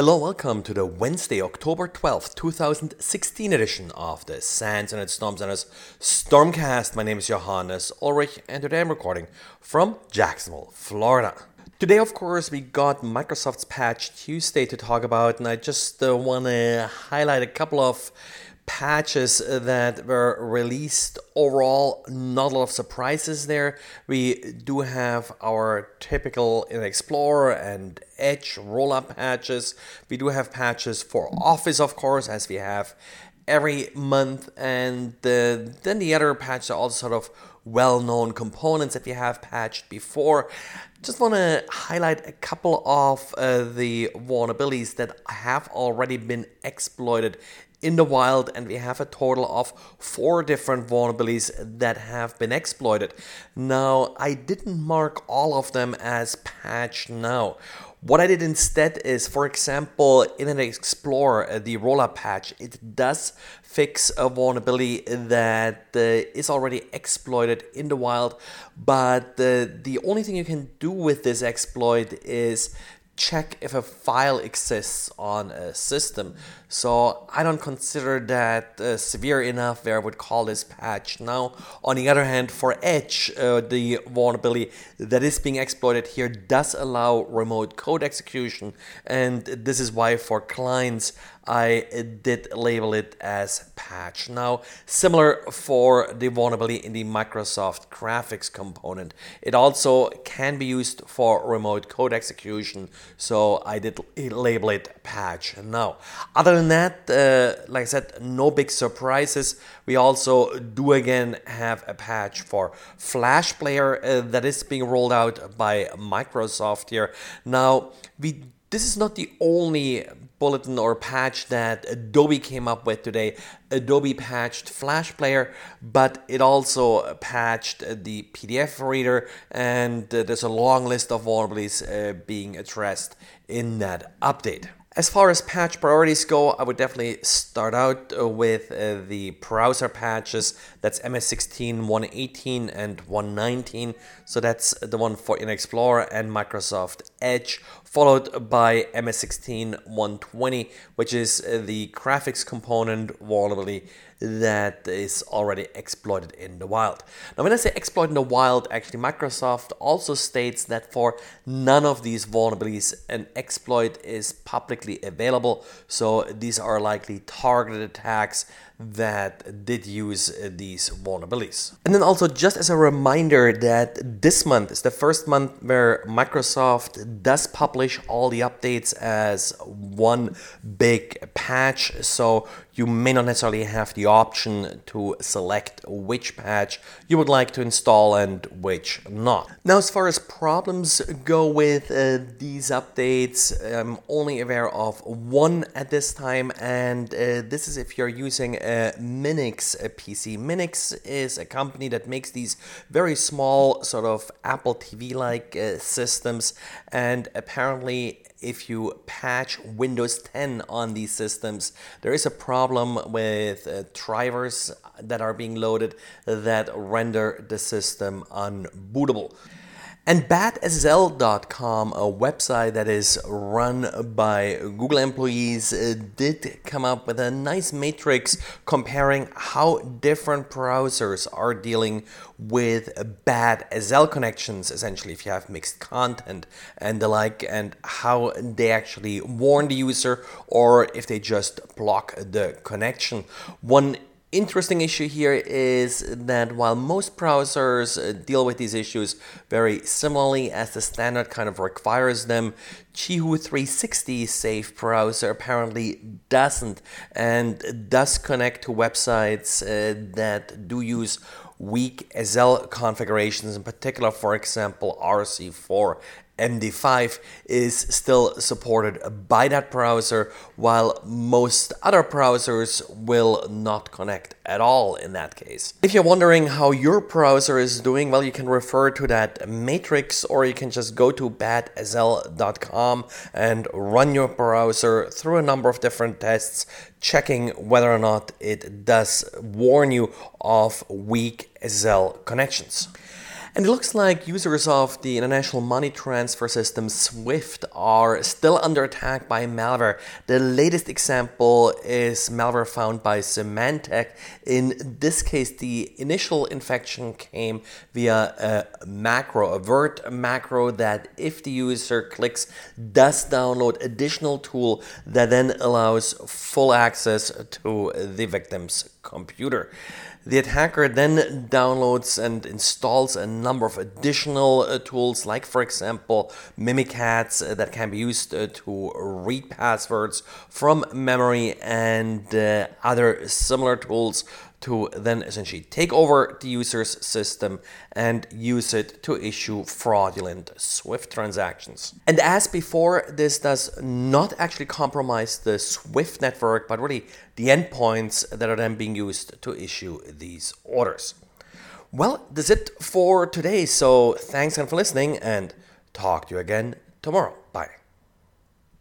Hello, welcome to the Wednesday, October 12th, 2016 edition of the SANS Internet Storm Center's Stormcast. My name is Johannes Ulrich, and today I'm recording from Jacksonville, Florida. Today, of course, we got Microsoft's Patch Tuesday to talk about, and I just uh, want to highlight a couple of patches that were released. Overall, not a lot of surprises there. We do have our typical in Explorer and Edge rollup patches. We do have patches for Office, of course, as we have every month, and then the other patches are all sort of well-known components that we have patched before. Just want to highlight a couple of uh, the vulnerabilities that have already been exploited in the wild, and we have a total of four different vulnerabilities that have been exploited. Now, I didn't mark all of them as patch now. What I did instead is, for example, Internet Explorer, uh, the rollup patch, it does fix a vulnerability that uh, is already exploited in the wild, but uh, the only thing you can do with this exploit is check if a file exists on a system. So I don't consider that uh, severe enough where I would call this patch. Now, on the other hand, for Edge, uh, the vulnerability that is being exploited here does allow remote code execution, and this is why for clients I did label it as patch. Now, similar for the vulnerability in the Microsoft graphics component. It also can be used for remote code execution, so I did label it patch. Now, other than that, uh, like I said, no big surprises. We also do again have a patch for Flash Player uh, that is being rolled out by Microsoft here. Now, we this is not the only bulletin or patch that Adobe came up with today. Adobe patched Flash Player, but it also patched the PDF reader, and there's a long list of vulnerabilities uh, being addressed in that update. As far as patch priorities go, I would definitely start out uh, with uh, the browser patches. That's MS16 118 and 119. So that's the one for Internet Explorer and Microsoft Edge, followed by MS16 120, which is uh, the graphics component vulnerability that is already exploited in the wild. Now, when I say exploit in the wild, actually, Microsoft also states that for none of these vulnerabilities, an exploit is publicly available. So these are likely targeted attacks that did use uh, these vulnerabilities. And then also just as a reminder that this month is the first month where Microsoft does publish all the updates as one big patch. So you may not necessarily have the option to select which patch you would like to install and which not. Now, as far as problems go with uh, these updates, I'm only aware of one at this time, and uh, this is if you're using a Minix PC. Minix is a company that makes these very small, sort of Apple TV like uh, systems, and apparently if you patch Windows 10 on these systems, there is a problem with uh, drivers that are being loaded that render the system unbootable. And badssl.com, a website that is run by Google employees, uh, did come up with a nice matrix comparing how different browsers are dealing with bad SSL connections, essentially, if you have mixed content and the like, and how they actually warn the user or if they just block the connection. One interesting issue here is that while most browsers uh, deal with these issues very similarly as the standard kind of requires them, Qihoo 360 Safe browser apparently doesn't and does connect to websites uh, that do use weak SSL configurations, in particular, for example, RC4 MD5 is still supported by that browser, while most other browsers will not connect at all in that case. If you're wondering how your browser is doing, well, you can refer to that matrix or you can just go to badssl.com and run your browser through a number of different tests, checking whether or not it does warn you of weak SSL connections. And it looks like users of the international money transfer system SWIFT are still under attack by malware. The latest example is malware found by Symantec. In this case, the initial infection came via a macro, a Word macro that if the user clicks, does download additional tool that then allows full access to the victim's computer. The attacker then downloads and installs a number of additional uh, tools, like, for example, Mimikatz uh, that can be used uh, to read passwords from memory and uh, other similar tools to then essentially take over the user's system and use it to issue fraudulent SWIFT transactions. And as before, this does not actually compromise the SWIFT network, but really the endpoints that are then being used to issue these orders. Well, that's it for today. So thanks again for listening and talk to you again tomorrow.